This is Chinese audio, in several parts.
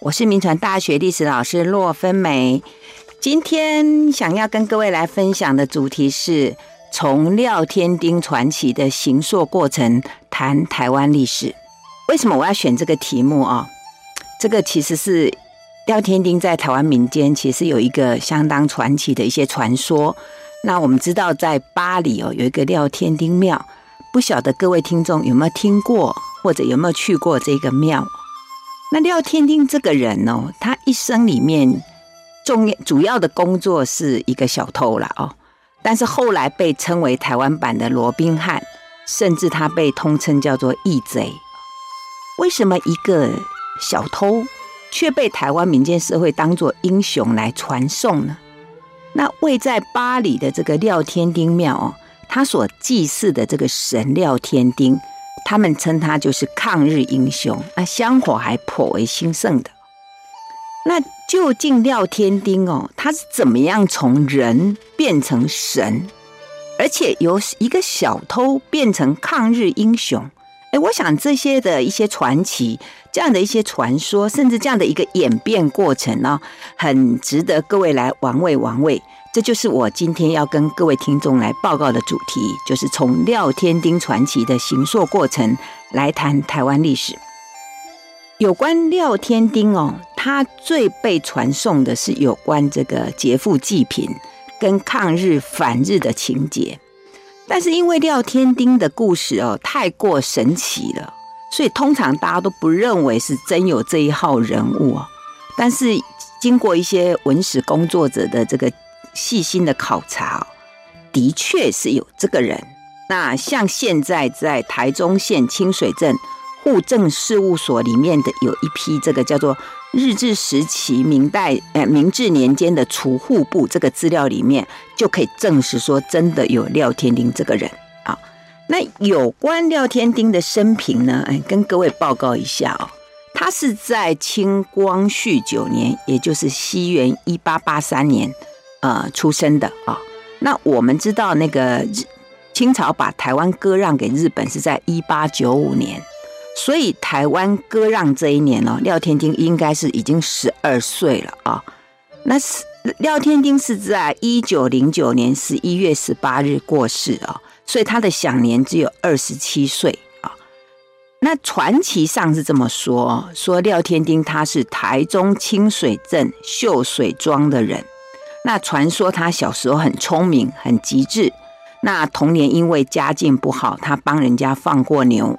我是铭传大学历史老师骆芬美，今天想要跟各位来分享的主题是从廖天丁传奇的形塑过程谈台湾历史。为什么我要选这个题目啊？这个其实是廖天丁在台湾民间其实有一个相当传奇的一些传说。那我们知道在八里哦有一个廖天丁庙，不晓得各位听众有没有听过或者有没有去过这个庙？那廖天丁这个人哦，他一生里面重要主要的工作是一个小偷了哦，但是后来被称为台湾版的罗宾汉，甚至他被通称叫做义贼。为什么一个小偷却被台湾民间社会当作英雄来传颂呢？那位在巴黎的这个廖天丁庙哦，他所祭祀的这个神廖天丁。他们称他就是抗日英雄，那香火还颇为兴盛的。那究竟廖天丁哦，他是怎么样从人变成神，而且由一个小偷变成抗日英雄？哎，我想这些的一些传奇，这样的一些传说，甚至这样的一个演变过程呢，很值得各位来玩味玩味。这就是我今天要跟各位听众来报告的主题，就是从廖天丁传奇的形塑过程来谈台湾历史。有关廖天丁哦，他最被传颂的是有关这个劫富济贫跟抗日反日的情节。但是因为廖天丁的故事哦太过神奇了，所以通常大家都不认为是真有这一号人物哦。但是经过一些文史工作者的这个。细心的考察，的确是有这个人。那像现在在台中县清水镇户政事务所里面的有一批这个叫做日治时期明代呃明治年间的储户部这个资料里面，就可以证实说真的有廖天丁这个人啊。那有关廖天丁的生平呢，哎，跟各位报告一下哦，他是在清光绪九年，也就是西元一八八三年。呃，出生的啊、那我们知道那个日清朝把台湾割让给日本是在一八九五年，所以台湾割让这一年哦，廖天丁应该是已经十二岁了啊、那是廖天丁是在一九零九年十一月十八日过世啊、哦，所以他的享年只有二十七岁啊。那传奇上是这么说，说廖天丁他是台中清水镇秀水庄的人。那传说他小时候很聪明，很机智。那童年因为家境不好，他帮人家放过牛。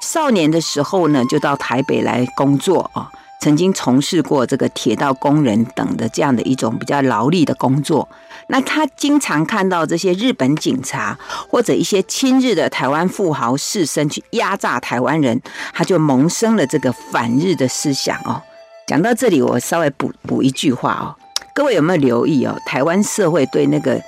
少年的时候呢，就到台北来工作啊，曾经从事过这个铁道工人等的这样的一种比较劳力的工作。那他经常看到这些日本警察或者一些亲日的台湾富豪士绅去压榨台湾人，他就萌生了这个反日的思想哦。讲到这里，我稍微补补一句话哦。各位有没有留意哦？台湾社会对那个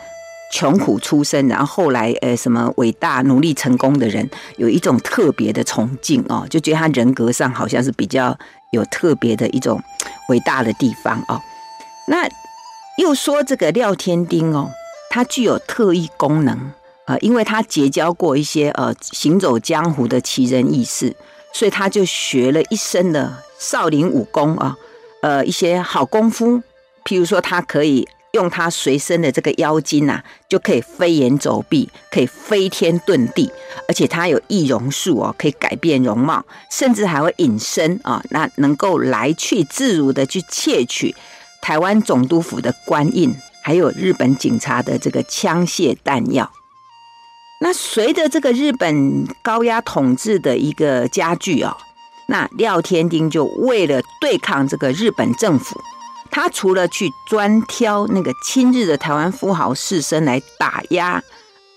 穷苦出身，然后后来呃什么伟大努力成功的人，有一种特别的崇敬哦，就觉得他人格上好像是比较有特别的一种伟大的地方哦。那又说这个廖天丁哦，他具有特异功能啊，呃，因为他结交过一些呃行走江湖的奇人异士，所以他就学了一身的少林武功啊，呃一些好功夫。譬如说，他可以用他随身的这个妖精啊，就可以飞檐走壁，可以飞天遁地，而且他有易容术哦，可以改变容貌，甚至还会隐身啊，那能够来去自如的去窃取台湾总督府的官印，还有日本警察的这个枪械弹药。那随着这个日本高压统治的一个加剧哦，那廖天丁就为了对抗这个日本政府。他除了去专挑那个亲日的台湾富豪士绅来打压，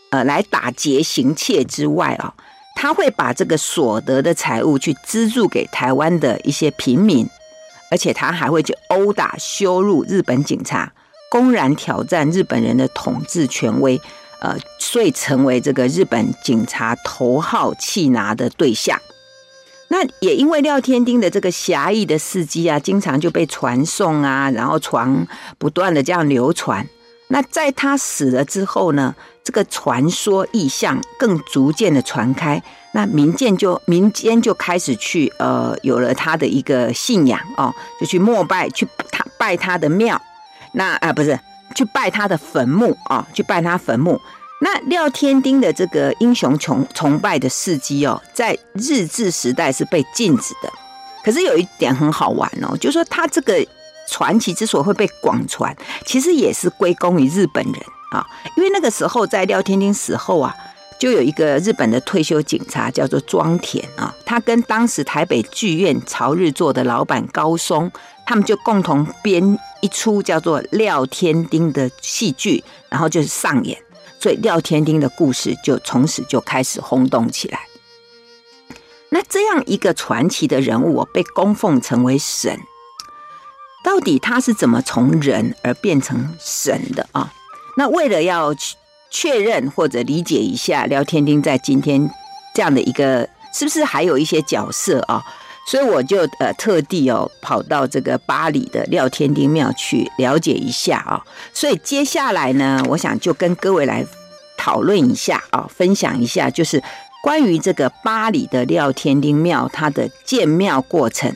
呃，来打劫行窃之外啊，他会把这个所得的财物去资助给台湾的一些平民，而且他还会去殴打、羞辱日本警察，公然挑战日本人的统治权威，呃，所以成为这个日本警察头号气拿的对象。那也因为廖天丁的这个侠义的事迹啊，经常就被传颂啊，然后传不断的这样流传。那在他死了之后呢，这个传说意象更逐渐的传开，那民间就民间就开始去呃有了他的一个信仰哦，就去膜拜去他拜他的庙，那啊、不是去拜他的坟墓啊、哦，去拜他坟墓。那廖天丁的这个英雄崇崇拜的事迹哦，在日治时代是被禁止的。可是有一点很好玩哦，就是说他这个。传奇之所以会被广传，其实也是归功于日本人啊，因为那个时候在廖天丁死后啊，就有一个日本的退休警察叫做庄田啊，他跟当时台北剧院朝日座的老板高松，他们就共同编一出叫做《廖天丁》的戏剧，然后就是上演，所以廖天丁的故事就从此就开始轰动起来。那这样一个传奇的人物，被供奉成为神。到底他是怎么从人而变成神的啊？那为了要确认或者理解一下廖天丁在今天这样的一个是不是还有一些角色啊？所以我就呃特地哦跑到这个巴黎的廖天丁庙去了解一下啊。所以接下来呢，我想就跟各位来讨论一下啊，分享一下，就是关于这个巴黎的廖天丁庙它的建庙过程。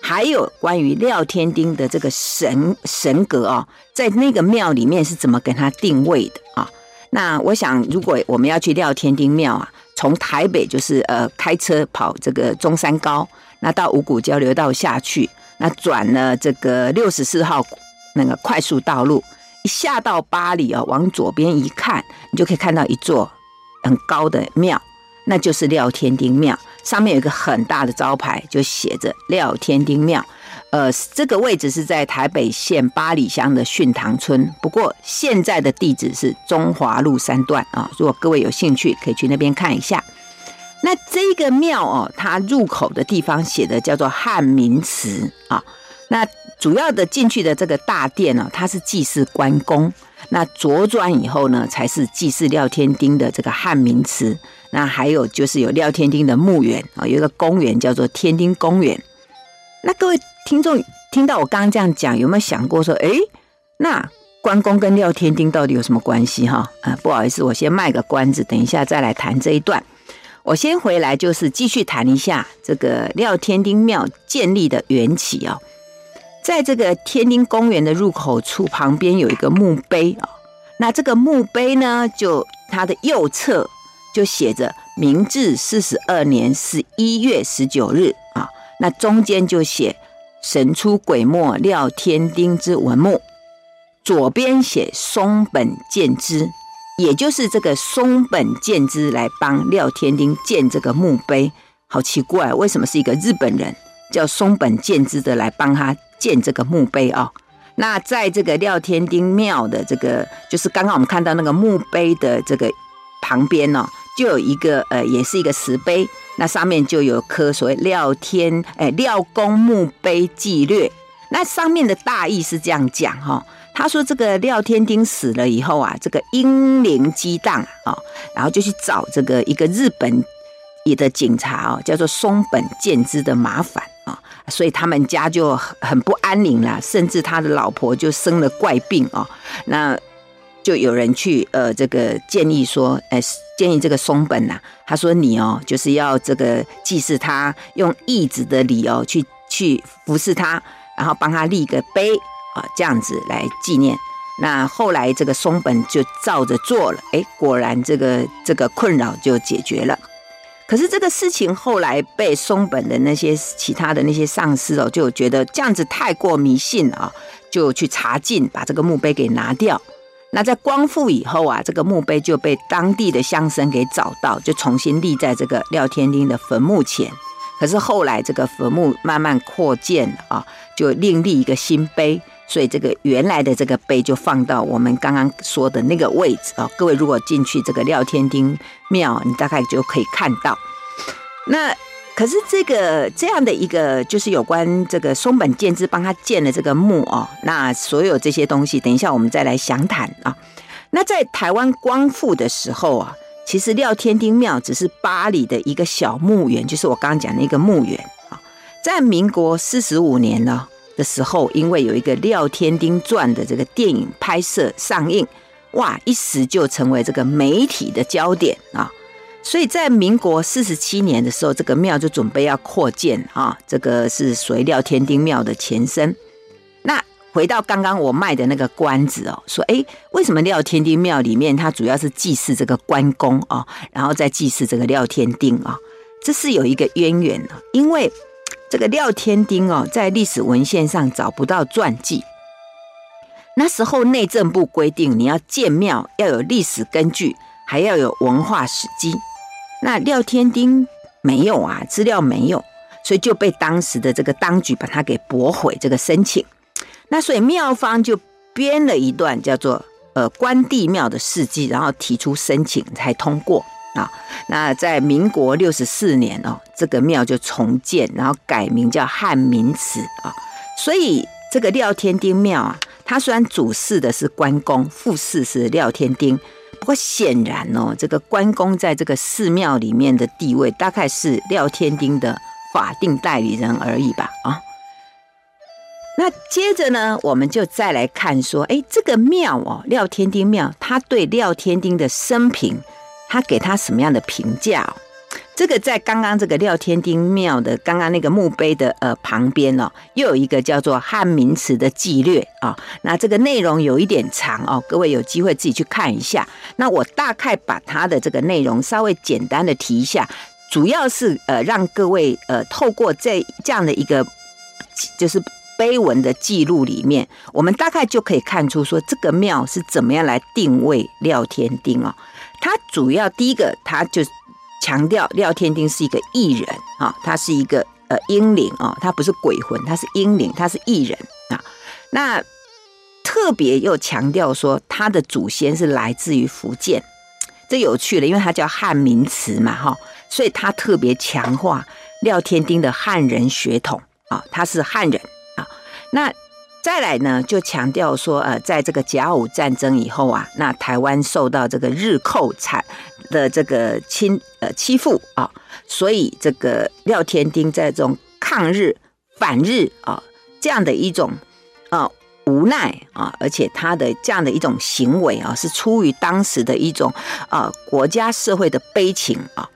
还有关于廖天丁的这个神神格啊，在那个庙里面是怎么给他定位的啊？那我想，如果我们要去廖天丁庙啊，从台北就是呃开车跑这个中山高，那到五股交流道下去，那转了这个六十四号那个快速道路，一下到八里啊，往左边一看，你就可以看到一座很高的庙，那就是廖天丁庙。上面有一个很大的招牌，就写着廖天丁庙。呃，这个位置是在台北县八里乡的训堂村，不过现在的地址是中华路三段啊。如果各位有兴趣，可以去那边看一下。那这个庙哦，它入口的地方写的叫做汉民祠啊。那主要的进去的这个大殿呢，它是祭祀关公。那左转以后呢，才是祭祀廖天丁的这个汉民祠。那还有就是有廖天丁的墓园啊，有一个公园叫做天丁公园。那各位听众听到我刚刚这样讲，有没有想过说，哎，那关公跟廖天丁到底有什么关系哈？啊，不好意思，我先卖个关子，等一下再来谈这一段。我先回来就是继续谈一下这个廖天丁庙建立的缘起哦。在这个天丁公园的入口处旁边有一个墓碑啊，那这个墓碑呢，就它的右侧就写着“明治四十二年十一月十九日”啊，那中间就写“神出鬼没廖天丁之文墓”，左边写松本健之，也就是这个松本健之来帮廖天丁建这个墓碑，好奇怪，为什么是一个日本人叫松本健之的来帮他？建这个墓碑啊，那在这个廖天丁庙的这个，就是刚刚我们看到那个墓碑的这个旁边呢，就有一个呃，也是一个石碑，那上面就有刻所谓廖天哎廖公墓碑记略。那上面的大意是这样讲哈，他说这个廖天丁死了以后啊，这个英灵激荡啊，然后就去找这个一个日本也的警察啊，叫做松本健之的麻烦啊。所以他们家就很不安宁了，甚至他的老婆就生了怪病哦。那就有人去呃，这个建议说，呃，建议这个松本呐、啊，他说你哦，就是要这个祭祀他，用义子的礼哦，去去服侍他，然后帮他立个碑啊，这样子来纪念。那后来这个松本就照着做了，哎，果然这个这个困扰就解决了。可是这个事情后来被松本的那些其他的那些上司哦，就觉得这样子太过迷信啊，就去查禁，把这个墓碑给拿掉。那在光复以后啊，这个墓碑就被当地的乡绅给找到，就重新立在这个廖天丁的坟墓前。可是后来这个坟墓慢慢扩建啊，就另立一个新碑。所以这个原来的这个碑就放到我们刚刚说的那个位置啊。各位如果进去这个廖天丁庙，你大概就可以看到。那可是这个这样的一个，就是有关这个松本健之帮他建了这个墓哦。那所有这些东西，等一下我们再来详谈啊。那在台湾光复的时候啊，其实廖天丁庙只是八里的一个小墓园，就是我刚刚讲的一个墓园啊。在民国四十五年呢。的时候，因为有一个《廖天丁传》的这个电影拍摄上映，哇，一时就成为这个媒体的焦点啊。所以在民国四十七年的时候，这个庙就准备要扩建啊，这个是属于廖天丁庙的前身。那回到刚刚我卖的那个关子哦，说哎，为什么廖天丁庙里面它主要是祭祀这个关公啊，然后再祭祀这个廖天丁啊？这是有一个渊源的，因为。这个廖天丁哦，在历史文献上找不到传记。那时候内政部规定，你要建庙要有历史根据，还要有文化史迹。那廖天丁没有啊，资料没有，所以就被当时的这个当局把他给驳回这个申请。那所以庙方就编了一段叫做呃关帝庙的事迹，然后提出申请才通过。啊，那在民国六十四年哦，这个庙就重建，然后改名叫汉明祠啊。所以这个廖天丁庙啊，它虽然主祀的是关公，副祀是廖天丁，不过显然哦，这个关公在这个寺庙里面的地位，大概是廖天丁的法定代理人而已吧。啊，那接着呢，我们就再来看说，哎，这个庙哦，廖天丁庙，他对廖天丁的生平。他给他什么样的评价？这个在刚刚这个廖天丁庙的刚刚那个墓碑的呃旁边哦，又有一个叫做汉明祠的记略啊。那这个内容有一点长哦，各位有机会自己去看一下。那我大概把它的这个内容稍微简单的提一下，主要是呃让各位呃透过这这样的一个就是碑文的记录里面，我们大概就可以看出说这个庙是怎么样来定位廖天丁哦。他主要第一个，他就强调廖天丁是一个艺人啊，他是一个呃英灵啊，他不是鬼魂，他是英灵，他是艺人啊。那特别又强调说，他的祖先是来自于福建，这有趣了，因为他叫汉明祠嘛哈，所以他特别强化廖天丁的汉人血统啊，他是汉人啊。那再来呢，就强调说，呃，在这个甲午战争以后啊，那台湾受到这个日寇惨的这个侵呃欺负啊，所以这个廖天丁在这种抗日反日啊这样的一种啊无奈啊，而且他的这样的一种行为啊，是出于当时的一种啊国家社会的悲情啊，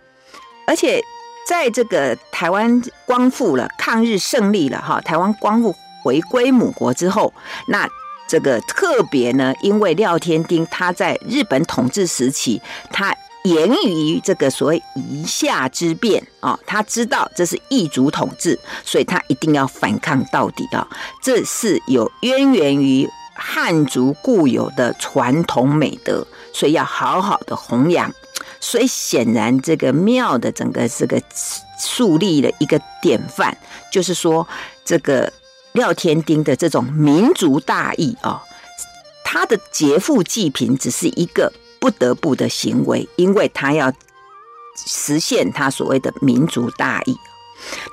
而且在这个台湾光复了，抗日胜利了哈，台湾光复。回归母国之后，那这个特别呢，因为廖天丁他在日本统治时期，他严于这个所谓夷夏之变啊，他知道这是异族统治，所以他一定要反抗到底啊，这是有渊源于汉族固有的传统美德，所以要好好的弘扬。所以显然，这个庙的整个这个树立了一个典范，就是说这个。廖天丁的这种民族大义啊，他的劫富济贫只是一个不得不的行为，因为他要实现他所谓的民族大义。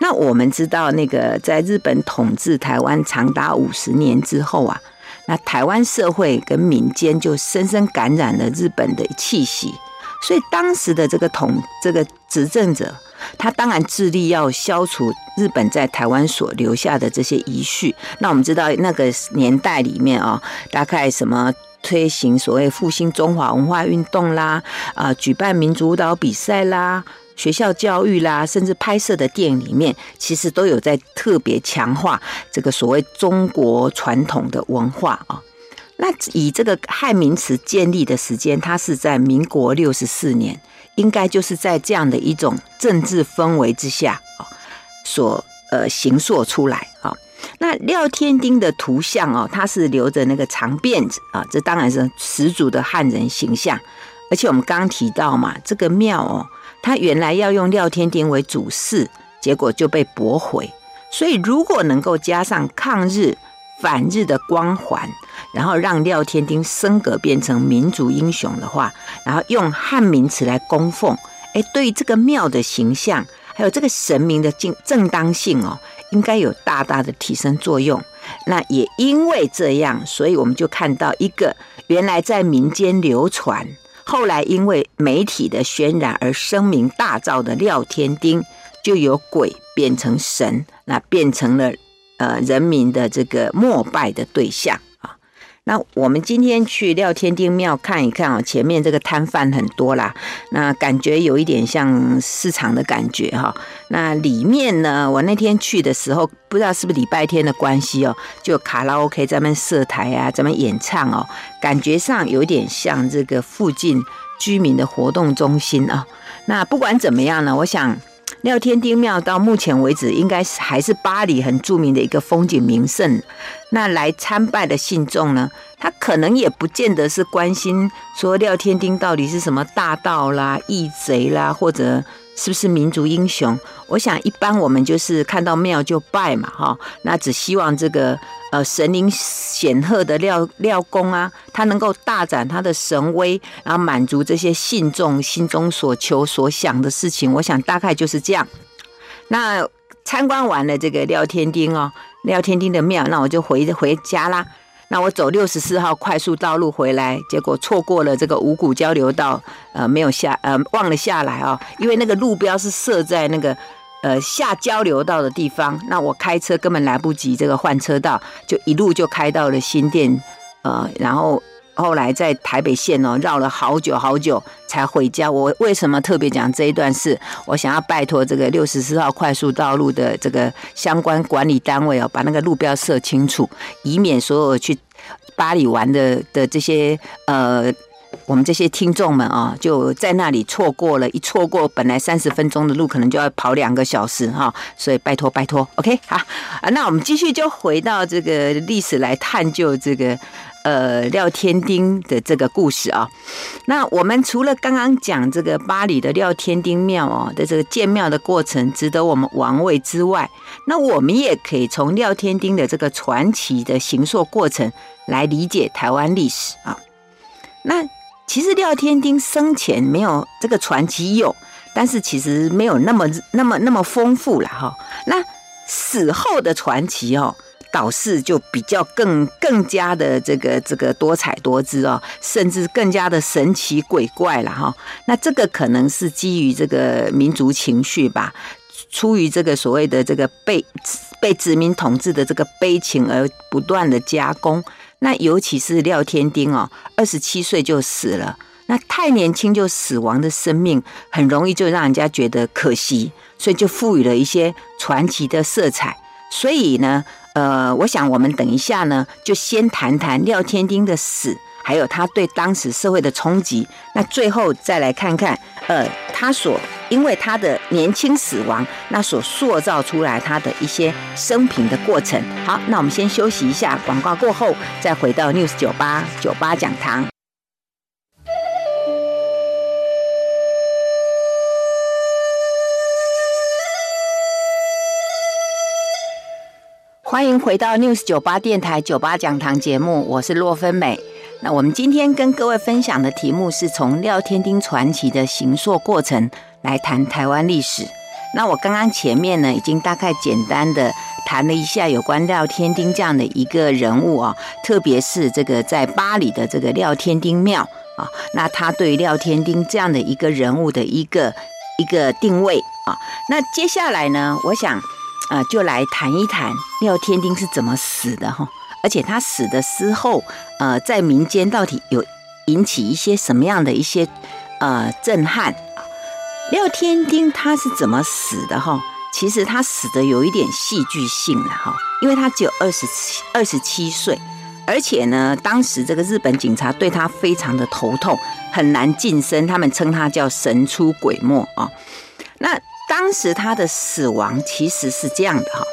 那我们知道，那个在日本统治台湾长达五十年之后啊，那台湾社会跟民间就深深感染了日本的气息，所以当时的这个统这个执政者。他当然致力要消除日本在台湾所留下的这些遗绪。那我们知道那个年代里面啊，大概什么推行所谓复兴中华文化运动啦，啊，举办民族舞蹈比赛啦，学校教育啦，甚至拍摄的电影里面，其实都有在特别强化这个所谓中国传统的文化啊。那以这个汉明祠建立的时间，它是在民国六十四年。应该就是在这样的一种政治氛围之下啊，所呃形塑出来啊。那廖天丁的图像哦，他是留着那个长辫子啊，这当然是十足的汉人形象。而且我们刚提到嘛，这个庙哦，他原来要用廖天丁为主祀，结果就被驳回。所以如果能够加上抗日反日的光环。然后让廖天丁升格变成民族英雄的话，然后用汉名词来供奉，哎，对这个庙的形象，还有这个神明的正正当性哦，应该有大大的提升作用。那也因为这样，所以我们就看到一个原来在民间流传，后来因为媒体的渲染而声名大噪的廖天丁，就由鬼变成神，那变成了呃人民的这个膜拜的对象啊。那我们今天去廖天丁庙看一看啊，前面这个摊贩很多啦，那感觉有一点像市场的感觉哈。那里面呢，我那天去的时候，不知道是不是礼拜天的关系哦，就卡拉 OK 在那边设台啊，在那边演唱哦，感觉上有点像这个附近居民的活动中心啊。那不管怎么样呢，我想。廖天丁庙到目前为止，应该是还是巴黎很著名的一个风景名胜。那来参拜的信众呢，他可能也不见得是关心说廖天丁到底是什么大盗啦、义贼啦，或者是不是民族英雄。我想一般我们就是看到庙就拜嘛，哈，那只希望这个。呃，神灵显赫的廖廖公啊，他能够大展他的神威，然后满足这些信众心中所求所想的事情。我想大概就是这样。那参观完了这个廖天丁哦，廖天丁的庙，那我就回回家啦。那我走六十四号快速道路回来，结果错过了这个五股交流道，呃，没有下，呃，忘了下来啊，因为那个路标是设在那个。呃，下交流道的地方，那我开车根本来不及这个换车道，就一路就开到了新店，呃，然后后来在台北县哦，绕了好久好久才回家。我为什么特别讲这一段事？我想要拜托这个六十四号快速道路的这个相关管理单位哦，把那个路标设清楚，以免所有去八里玩的的这些呃。我们这些听众们啊，就在那里错过了，一错过本来三十分钟的路，可能就要跑两个小时哈，所以拜托拜托，OK 好啊，那我们继续就回到这个历史来探究这个呃廖天丁的这个故事啊。那我们除了刚刚讲这个八里的廖天丁庙哦的这个建庙的过程值得我们玩味之外，那我们也可以从廖天丁的这个传奇的行塑过程来理解台湾历史啊。那其实廖天丁生前没有这个传奇有，但是其实没有那么那么那么丰富了哈。那死后的传奇哦，倒是就比较更更加的这个这个多彩多姿哦，甚至更加的神奇鬼怪了哈。那这个可能是基于这个民族情绪吧，出于这个所谓的这个被被殖民统治的这个悲情而不断的加工。那尤其是廖天丁哦，二十七岁就死了，那太年轻就死亡的生命，很容易就让人家觉得可惜，所以就赋予了一些传奇的色彩。所以呢，呃，我想我们等一下呢，就先谈谈廖天丁的死。还有他对当时社会的冲击，那最后再来看看，呃，他所因为他的年轻死亡，那所塑造出来他的一些生平的过程。好，那我们先休息一下，广告过后再回到 News 九八九八讲堂。欢迎回到 News 九八电台九八讲堂节目，我是洛芬美。那我们今天跟各位分享的题目是从廖天丁传奇的形塑过程来谈台湾历史。那我刚刚前面呢，已经大概简单的谈了一下有关廖天丁这样的一个人物啊，特别是这个在巴黎的这个廖天丁庙啊，那他对廖天丁这样的一个人物的一个一个定位啊，那接下来呢，我想啊，就来谈一谈廖天丁是怎么死的哈。而且他死的时候，呃，在民间到底有引起一些什么样的一些呃震撼？廖天丁他是怎么死的哈？其实他死的有一点戏剧性了哈，因为他只有二十七二十七岁，而且呢，当时这个日本警察对他非常的头痛，很难近身，他们称他叫神出鬼没啊。那当时他的死亡其实是这样的哈。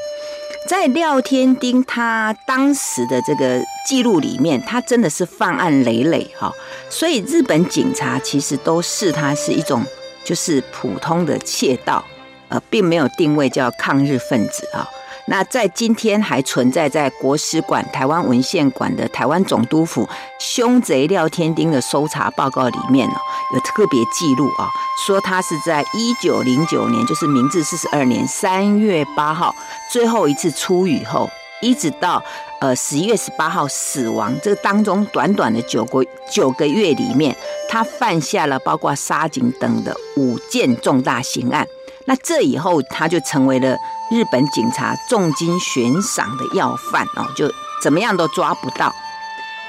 在廖天丁他当时的这个记录里面，他真的是犯案累累哈，所以日本警察其实都视他是一种就是普通的窃盗，呃，并没有定位叫抗日分子啊。那在今天还存在在国史馆、台湾文献馆的台湾总督府凶贼廖天丁的搜查报告里面呢，有特别记录啊，说他是在一九零九年，就是明治四十二年三月八号最后一次出狱后，一直到呃十一月十八号死亡，这个当中短短的九个九个月里面，他犯下了包括杀警等的五件重大刑案。那这以后他就成为了日本警察重金悬赏的要犯哦，就怎么样都抓不到。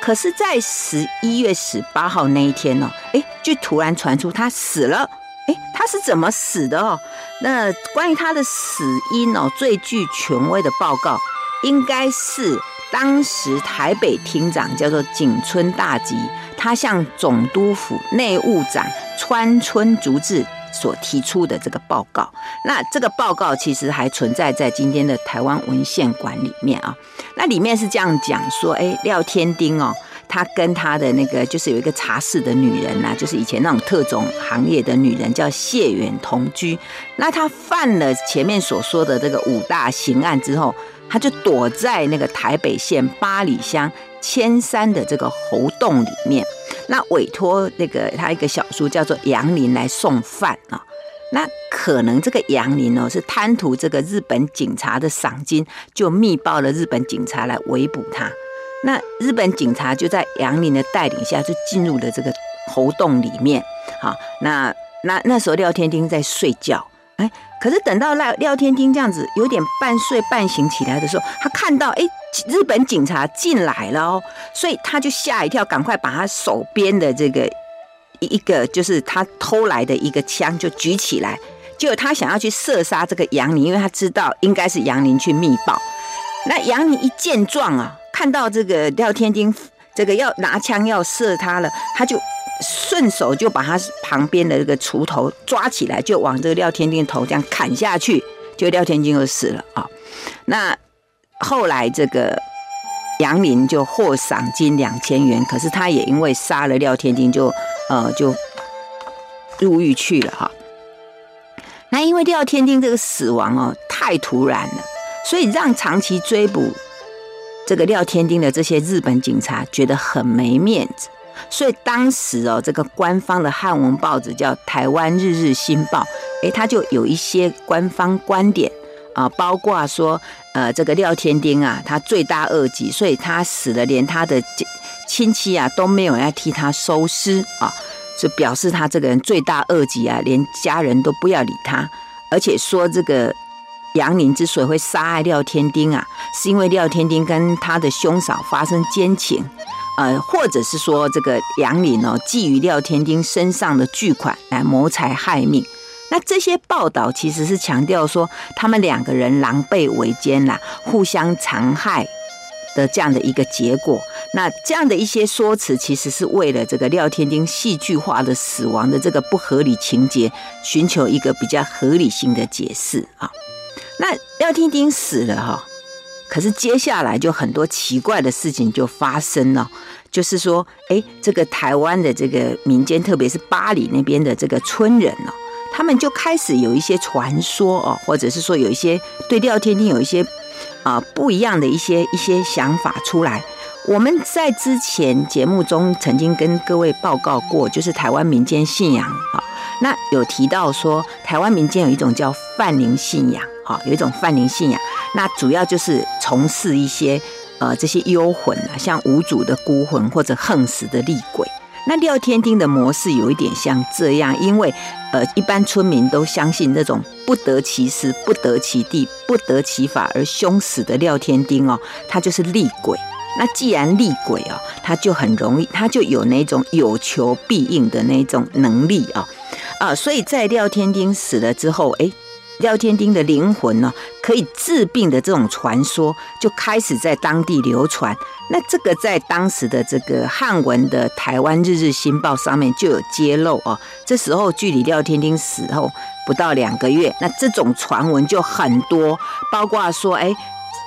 可是，在十一月十八号那一天呢，哎，就突然传出他死了。哎，他是怎么死的哦？那关于他的死因哦，最具权威的报告，应该是当时台北厅长叫做井村大吉，他向总督府内务长川村竹治所提出的这个报告。那这个报告其实还存在在今天的台湾文献馆里面啊。那里面是这样讲说，哎，廖天丁哦。他跟他的那个就是有一个茶室的女人呐、啊，就是以前那种特种行业的女人，叫谢远同居。那他犯了前面所说的这个五大刑案之后，他就躲在那个台北县八里乡千山的这个猴洞里面。那委托那个他一个小叔叫做杨林来送饭啊。那可能这个杨林哦是贪图这个日本警察的赏金，就密报了日本警察来围捕他。那日本警察就在杨林的带领下，就进入了这个猴洞里面。好，那那那时候廖天丁在睡觉，哎，可是等到廖廖天丁这样子有点半睡半醒起来的时候，他看到哎，日本警察进来了哦，所以他就吓一跳，赶快把他手边的这个一一个就是他偷来的一个枪就举起来，结果他想要去射杀这个杨林，因为他知道应该是杨林去密报。那杨林一见状啊。看到这个廖天丁，这个要拿枪要射他了，他就顺手就把他旁边的这个锄头抓起来，就往这个廖天丁头这样砍下去，就廖天丁就死了啊。那后来这个杨林就获赏金两千元，可是他也因为杀了廖天丁就，呃就入狱去了哈。那因为廖天丁这个死亡哦太突然了，所以让长期追捕。这个廖天丁的这些日本警察觉得很没面子，所以当时哦，这个官方的汉文报纸叫《台湾日日新报》，诶，他就有一些官方观点啊，包括说，呃，这个廖天丁啊，他罪大恶极，所以他死了，连他的亲戚啊都没有人要替他收尸啊，就表示他这个人罪大恶极啊，连家人都不要理他，而且说这个。杨林之所以会杀害廖天丁啊，是因为廖天丁跟他的兄嫂发生奸情，呃，或者是说这个杨林哦，觊觎廖天丁身上的巨款来谋财害命。那这些报道其实是强调说他们两个人狼狈为奸啦，互相残害的这样的一个结果。那这样的一些说辞，其实是为了这个廖天丁戏剧化的死亡的这个不合理情节，寻求一个比较合理性的解释啊。那廖天丁死了哈，可是接下来就很多奇怪的事情就发生了，就是说，哎，这个台湾的这个民间，特别是八里那边的这个村人哦，他们就开始有一些传说哦，或者是说有一些对廖天丁有一些啊不一样的一些一些想法出来。我们在之前节目中曾经跟各位报告过，就是台湾民间信仰啊，那有提到说，台湾民间有一种叫泛灵信仰。好，有一种泛灵信仰，那主要就是从事一些呃这些幽魂啊，像无主的孤魂或者横死的厉鬼。那廖天丁的模式有一点像这样，因为呃一般村民都相信那种不得其时、不得其地、不得其法而凶死的廖天丁哦，他就是厉鬼。那既然厉鬼哦，他就很容易，他就有那种有求必应的那种能力啊啊、所以在廖天丁死了之后，哎。廖天丁的灵魂呢，可以治病的这种传说就开始在当地流传。那这个在当时的这个汉文的《台湾日日新报》上面就有揭露哦。这时候距离廖天丁死后不到两个月，那这种传闻就很多，包括说，哎，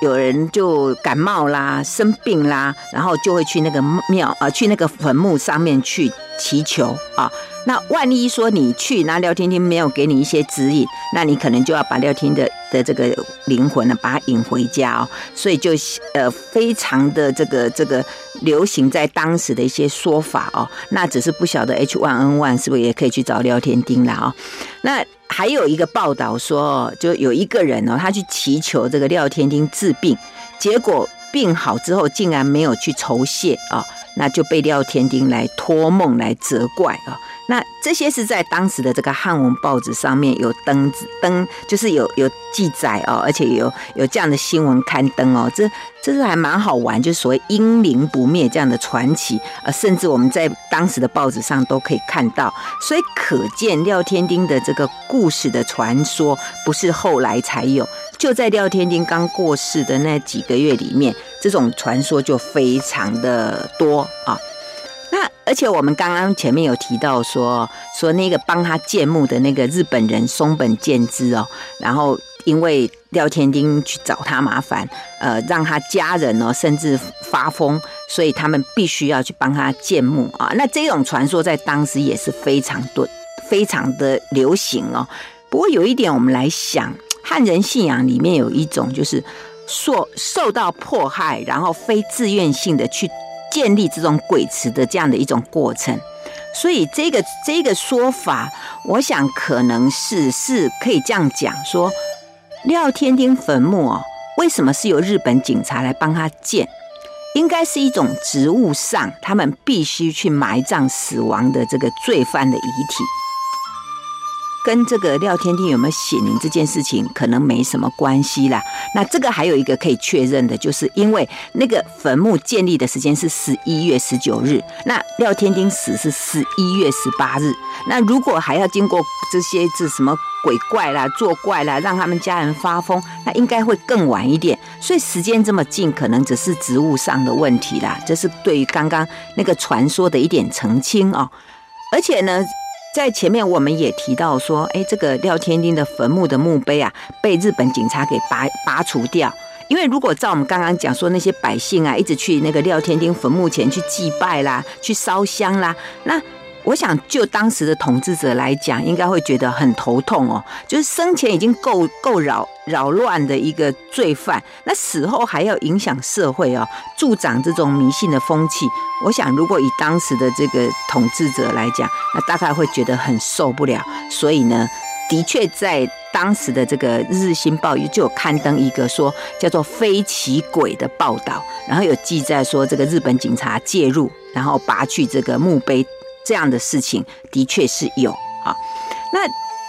有人就感冒啦、生病啦，然后就会去那个庙啊，去那个坟墓上面去祈求啊。那万一说你去，那廖天丁没有给你一些指引，那你可能就要把廖天的的这个灵魂呢，把它引回家哦。所以就呃非常的这个这个流行在当时的一些说法哦。那只是不晓得 H one N one 是不是也可以去找廖天丁了哦。那还有一个报道说，就有一个人哦，他去祈求这个廖天丁治病，结果病好之后竟然没有去酬谢啊，那就被廖天丁来托梦来责怪啊。那这些是在当时的这个汉文报纸上面有登登，就是有有记载哦，而且有有这样的新闻刊登哦，这这是还蛮好玩，就是所谓英灵不灭这样的传奇，呃，甚至我们在当时的报纸上都可以看到，所以可见廖天丁的这个故事的传说不是后来才有，就在廖天丁刚过世的那几个月里面，这种传说就非常的多啊。而且我们刚刚前面有提到说，说那个帮他建墓的那个日本人松本健之哦，然后因为廖天丁去找他麻烦，呃，让他家人哦甚至发疯，所以他们必须要去帮他建墓啊。那这种传说在当时也是非常多、非常的流行哦。不过有一点，我们来想，汉人信仰里面有一种就是受受到迫害，然后非自愿性的去。建立这种鬼池的这样的一种过程，所以这个这个说法，我想可能是是可以这样讲说，廖天丁坟墓哦，为什么是由日本警察来帮他建？应该是一种职务上，他们必须去埋葬死亡的这个罪犯的遗体。跟这个廖天丁有没有显灵这件事情可能没什么关系啦。那这个还有一个可以确认的，就是因为那个坟墓建立的时间是十一月十九日，那廖天丁死是十一月十八日。那如果还要经过这些这什么鬼怪啦、作怪啦，让他们家人发疯，那应该会更晚一点。所以时间这么近，可能只是职务上的问题啦。这是对于刚刚那个传说的一点澄清哦。而且呢。在前面我们也提到说，哎，这个廖天丁的坟墓的墓碑啊，被日本警察给拔拔除掉。因为如果照我们刚刚讲说，那些百姓啊，一直去那个廖天丁坟墓前去祭拜啦，去烧香啦，那。我想，就当时的统治者来讲，应该会觉得很头痛哦。就是生前已经够够扰扰乱的一个罪犯，那死后还要影响社会哦，助长这种迷信的风气。我想，如果以当时的这个统治者来讲，那大概会觉得很受不了。所以呢，的确在当时的这个《日日新报》就有刊登一个说叫做“非其鬼”的报道，然后有记载说这个日本警察介入，然后拔去这个墓碑。这样的事情的确是有啊。那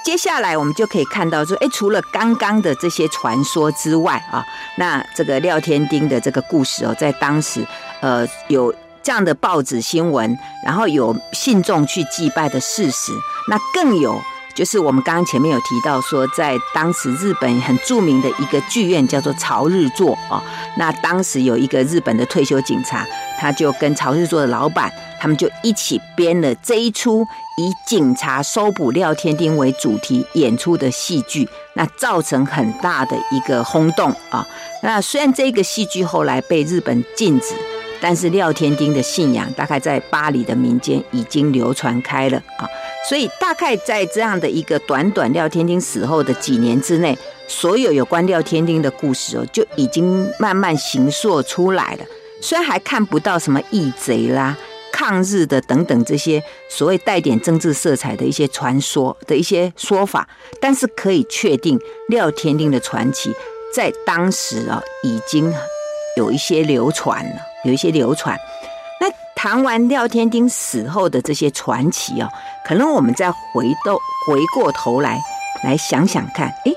接下来我们就可以看到说，哎，除了刚刚的这些传说之外啊，那这个廖天丁的这个故事哦，在当时呃有这样的报纸新闻，然后有信众去祭拜的事实，那更有。就是我们刚刚前面有提到说，在当时日本很著名的一个剧院叫做朝日座啊，那当时有一个日本的退休警察，他就跟朝日座的老板，他们就一起编了这一出以警察搜捕廖天丁为主题演出的戏剧，那造成很大的一个轰动啊。那虽然这个戏剧后来被日本禁止，但是廖天丁的信仰大概在巴黎的民间已经流传开了啊。所以，大概在这样的一个短短廖天丁死后的几年之内，所有有关廖天丁的故事哦，就已经慢慢形塑出来了。虽然还看不到什么义贼啦、抗日的等等这些所谓带点政治色彩的一些传说的一些说法，但是可以确定，廖天丁的传奇在当时啊，已经有一些流传了，有一些流传。那谈完廖天丁死后的这些传奇哦，可能我们再回到回过头来来想想看，诶，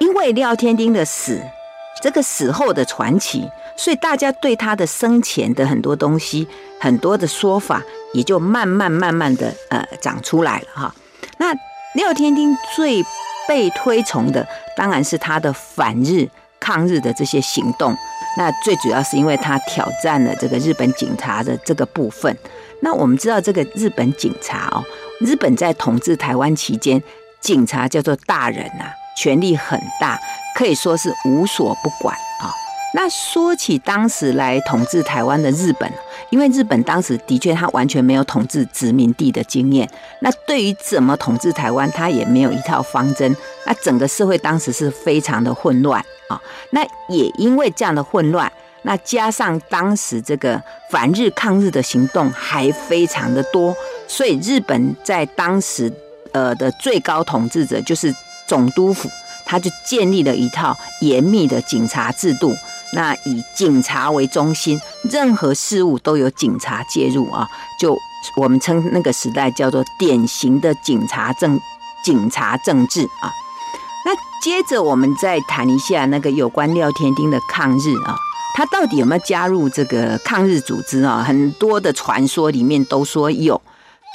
因为廖天丁的死，这个死后的传奇，所以大家对他的生前的很多东西、很多的说法，也就慢慢慢慢的呃长出来了哈。那廖天丁最被推崇的，当然是他的反日抗日的这些行动。那最主要是因为他挑战了这个日本警察的这个部分。那我们知道这个日本警察哦，日本在统治台湾期间，警察叫做大人呐，权力很大，可以说是无所不管啊。那说起当时来统治台湾的日本，因为日本当时的确他完全没有统治殖民地的经验，那对于怎么统治台湾，他也没有一套方针，那整个社会当时是非常的混乱。啊，那也因为这样的混乱，那加上当时这个反日抗日的行动还非常的多，所以日本在当时呃的最高统治者就是总督府，他就建立了一套严密的警察制度，那以警察为中心，任何事务都有警察介入啊，就我们称那个时代叫做典型的警察政警察政治啊。那接着我们再谈一下那个有关廖天丁的抗日啊，他到底有没有加入这个抗日组织啊？很多的传说里面都说有，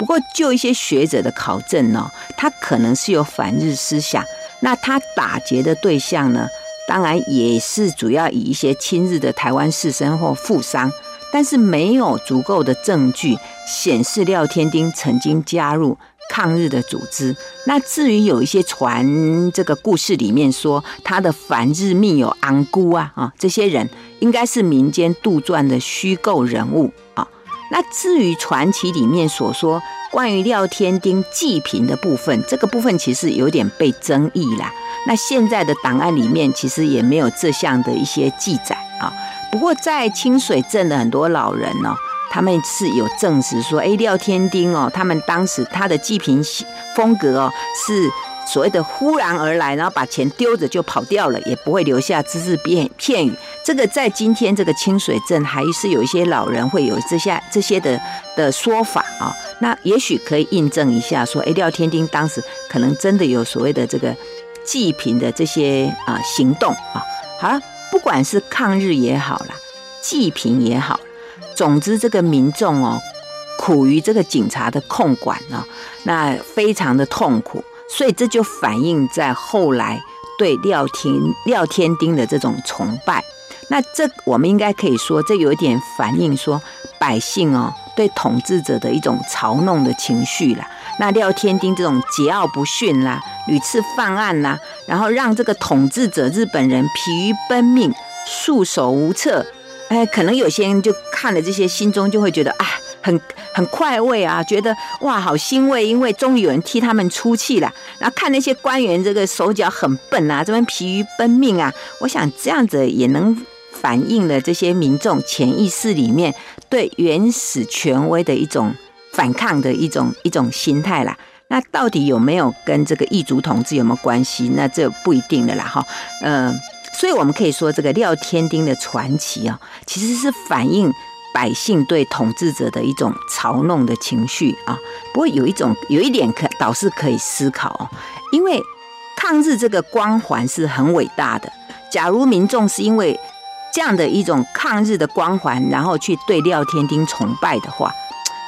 不过就一些学者的考证呢，他可能是有反日思想。那他打劫的对象呢，当然也是主要以一些亲日的台湾士绅或富商。但是没有足够的证据显示廖天丁曾经加入抗日的组织。那至于有一些传这个故事里面说他的反日密友昂姑啊啊，这些人应该是民间杜撰的虚构人物啊。那至于传奇里面所说关于廖天丁济贫的部分，这个部分其实有点被争议啦。那现在的档案里面其实也没有这项的一些记载啊。不过，在清水镇的很多老人呢，他们是有证实说，哎，廖天丁哦，他们当时他的祭品风格哦，是所谓的忽然而来，然后把钱丢着就跑掉了，也不会留下只字片片语。这个在今天这个清水镇还是有一些老人会有这些这些的的说法啊。那也许可以印证一下，说，哎，廖天丁当时可能真的有所谓的这个济贫的这些啊行动啊。好。不管是抗日也好啦，济贫也好，总之这个民众哦，苦于这个警察的控管啊，那非常的痛苦，所以这就反映在后来对廖天廖天丁的这种崇拜。那这我们应该可以说，这有点反映说百姓哦对统治者的一种嘲弄的情绪啦。那廖天丁这种桀骜不驯啦，屡次犯案啦。然后让这个统治者日本人疲于奔命、束手无策，哎，可能有些人就看了这些，心中就会觉得啊，很很快慰啊，觉得哇，好欣慰，因为终于有人替他们出气了。然后看那些官员这个手脚很笨啊，这边疲于奔命啊，我想这样子也能反映了这些民众潜意识里面对原始权威的一种反抗的一种一种心态啦。那到底有没有跟这个异族统治有没有关系？那这不一定的啦，哈，嗯，所以我们可以说，这个廖天丁的传奇啊，其实是反映百姓对统治者的一种嘲弄的情绪啊。不过有一种有一点可倒是可以思考哦，因为抗日这个光环是很伟大的。假如民众是因为这样的一种抗日的光环，然后去对廖天丁崇拜的话，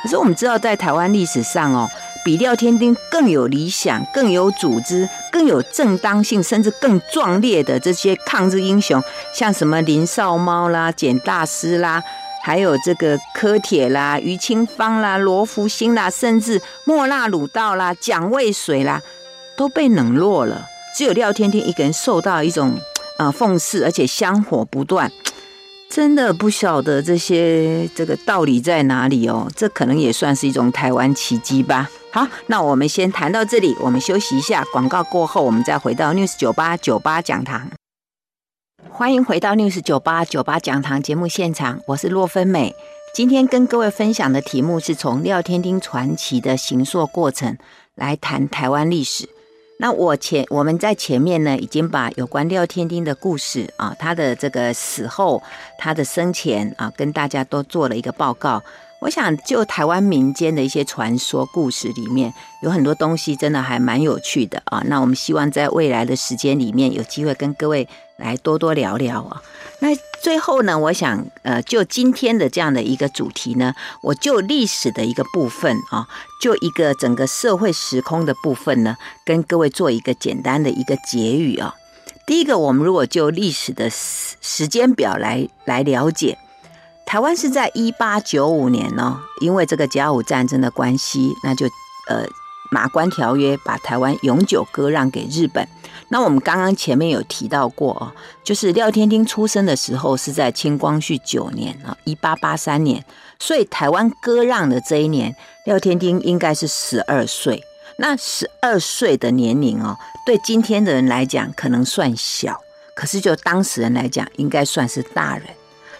可是我们知道在台湾历史上哦。比廖天丁更有理想、更有组织、更有正当性，甚至更壮烈的这些抗日英雄，像什么林少猫啦、简大师啦，还有这个柯铁啦、于清芳啦、罗福星啦，甚至莫那鲁道啦、蒋渭水啦，都被冷落了。只有廖天丁一个人受到一种呃奉祀，而且香火不断。真的不晓得这些这个道理在哪里哦，这可能也算是一种台湾奇迹吧。好，那我们先谈到这里，我们休息一下，广告过后我们再回到 News 九八九八讲堂。欢迎回到 News 九八九八讲堂节目现场，我是洛芬美。今天跟各位分享的题目是从廖天丁传奇的形塑过程来谈台湾历史。那我前我们在前面呢，已经把有关廖天丁的故事啊，他的这个死后，他的生前啊，跟大家都做了一个报告。我想就台湾民间的一些传说故事里面，有很多东西真的还蛮有趣的啊。那我们希望在未来的时间里面，有机会跟各位来多多聊聊啊。那最后呢，我想，呃，就今天的这样的一个主题呢，我就历史的一个部分啊，就一个整个社会时空的部分呢，跟各位做一个简单的一个结语啊。第一个，我们如果就历史的时时间表来来了解，台湾是在一八九五年呢，因为这个甲午战争的关系，那就呃。马关条约把台湾永久割让给日本。那我们刚刚前面有提到过哦，就是廖天丁出生的时候是在清光绪九年啊，一八八三年。所以台湾割让的这一年，廖天丁应该是十二岁。那十二岁的年龄哦，对今天的人来讲可能算小，可是就当时人来讲，应该算是大人。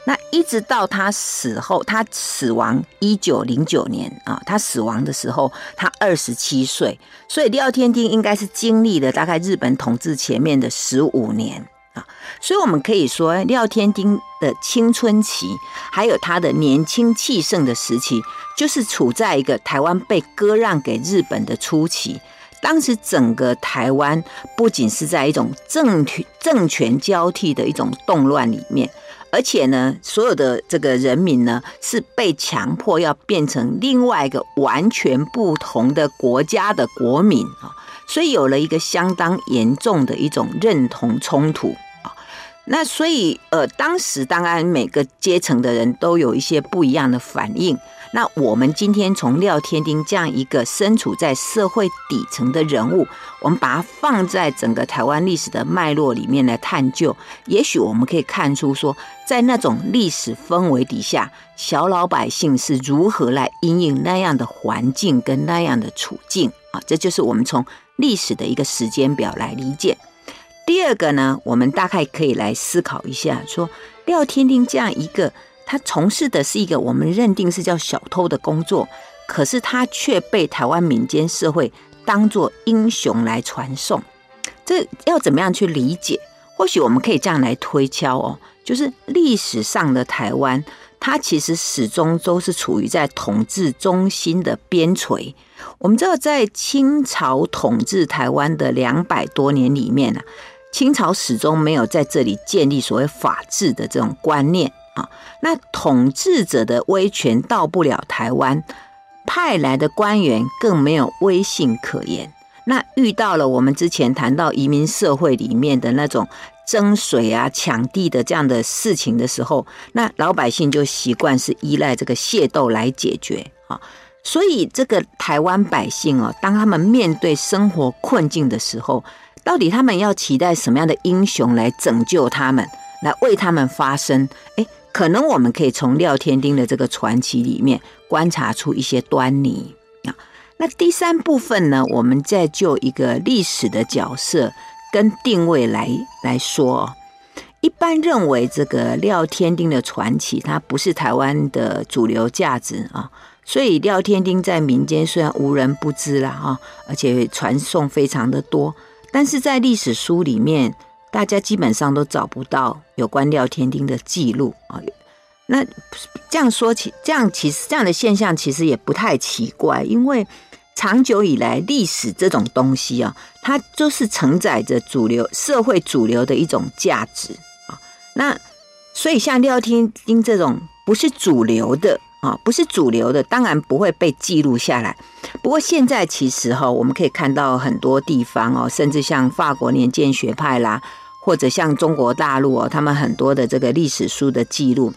那一直到他死后，他死亡一九零九年啊，他死亡的时候他二十七岁，所以廖天丁应该是经历了大概日本统治前面的十五年啊。所以我们可以说，廖天丁的青春期，还有他的年轻气盛的时期，就是处在一个台湾被割让给日本的初期。当时整个台湾不仅是在一种政权政权交替的一种动乱里面，而且呢，所有的这个人民呢是被强迫要变成另外一个完全不同的国家的国民啊，所以有了一个相当严重的一种认同冲突啊。那所以呃，当时当然每个阶层的人都有一些不一样的反应。那我们今天从廖天丁这样一个身处在社会底层的人物，我们把它放在整个台湾历史的脉络里面来探究，也许我们可以看出说，在那种历史氛围底下，小老百姓是如何来因应那样的环境跟那样的处境啊，这就是我们从历史的一个时间表来理解。第二个呢，我们大概可以来思考一下，说廖天丁这样一个。他从事的是一个我们认定是叫小偷的工作，可是他却被台湾民间社会当作英雄来传颂。这要怎么样去理解？或许我们可以这样来推敲哦，就是历史上的台湾，它其实始终都是处于在统治中心的边陲。我们知道，在清朝统治台湾的两百多年里面呢，清朝始终没有在这里建立所谓法治的这种观念。啊，那统治者的威权到不了台湾，派来的官员更没有威信可言。那遇到了我们之前谈到移民社会里面的那种争水啊、抢地的这样的事情的时候，那老百姓就习惯是依赖这个械斗来解决啊。所以这个台湾百姓哦，当他们面对生活困境的时候，到底他们要期待什么样的英雄来拯救他们，来为他们发声？诶。可能我们可以从廖天丁的这个传奇里面观察出一些端倪啊。那第三部分呢，我们再就一个历史的角色跟定位来来说。一般认为，这个廖天丁的传奇，它不是台湾的主流价值啊。所以廖天丁在民间虽然无人不知啦哈，而且传颂非常的多，但是在历史书里面。大家基本上都找不到有关廖天丁的记录啊。那这样说起，这样其实这样的现象其实也不太奇怪，因为长久以来历史这种东西啊，它就是承载着主流社会主流的一种价值啊。那所以像廖天丁这种不是主流的啊，不是主流的，当然不会被记录下来。不过现在其实哈，我们可以看到很多地方哦，甚至像法国年鉴学派啦。或者像中国大陆哦，他们很多的这个历史书的记录，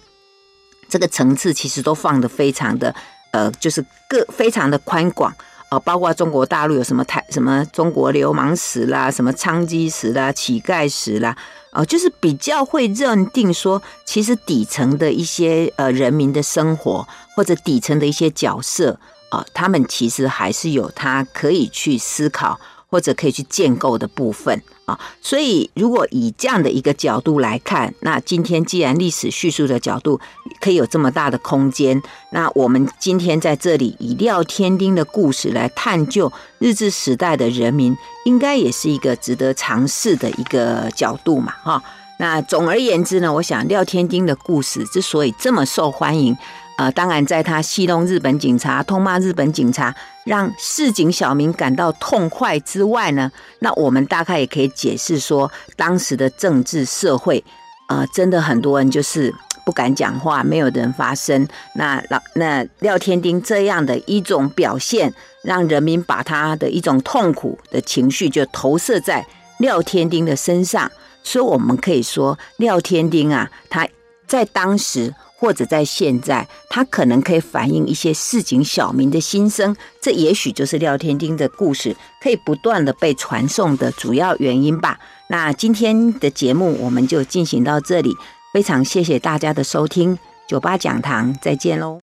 这个层次其实都放得非常的呃，就是各非常的宽广哦，包括中国大陆有什么台什么中国流氓史啦，什么娼妓史啦、乞丐史啦，哦，就是比较会认定说，其实底层的一些呃人民的生活或者底层的一些角色啊，他们其实还是有他可以去思考。或者可以去建构的部分啊，所以如果以这样的一个角度来看，那今天既然历史叙述的角度可以有这么大的空间，那我们今天在这里以廖天丁的故事来探究日治时代的人民，应该也是一个值得尝试的一个角度嘛，哈。那总而言之呢，我想廖天丁的故事之所以这么受欢迎。呃，当然，在他戏弄日本警察、痛骂日本警察，让市井小民感到痛快之外呢，那我们大概也可以解释说，当时的政治社会，呃，真的很多人就是不敢讲话，没有人发声。那老那廖天丁这样的一种表现，让人民把他的一种痛苦的情绪就投射在廖天丁的身上，所以我们可以说，廖天丁啊，他在当时。或者在现在，它可能可以反映一些市井小民的心声，这也许就是廖天丁的故事可以不断的被传颂的主要原因吧。那今天的节目我们就进行到这里，非常谢谢大家的收听，酒吧讲堂再见喽。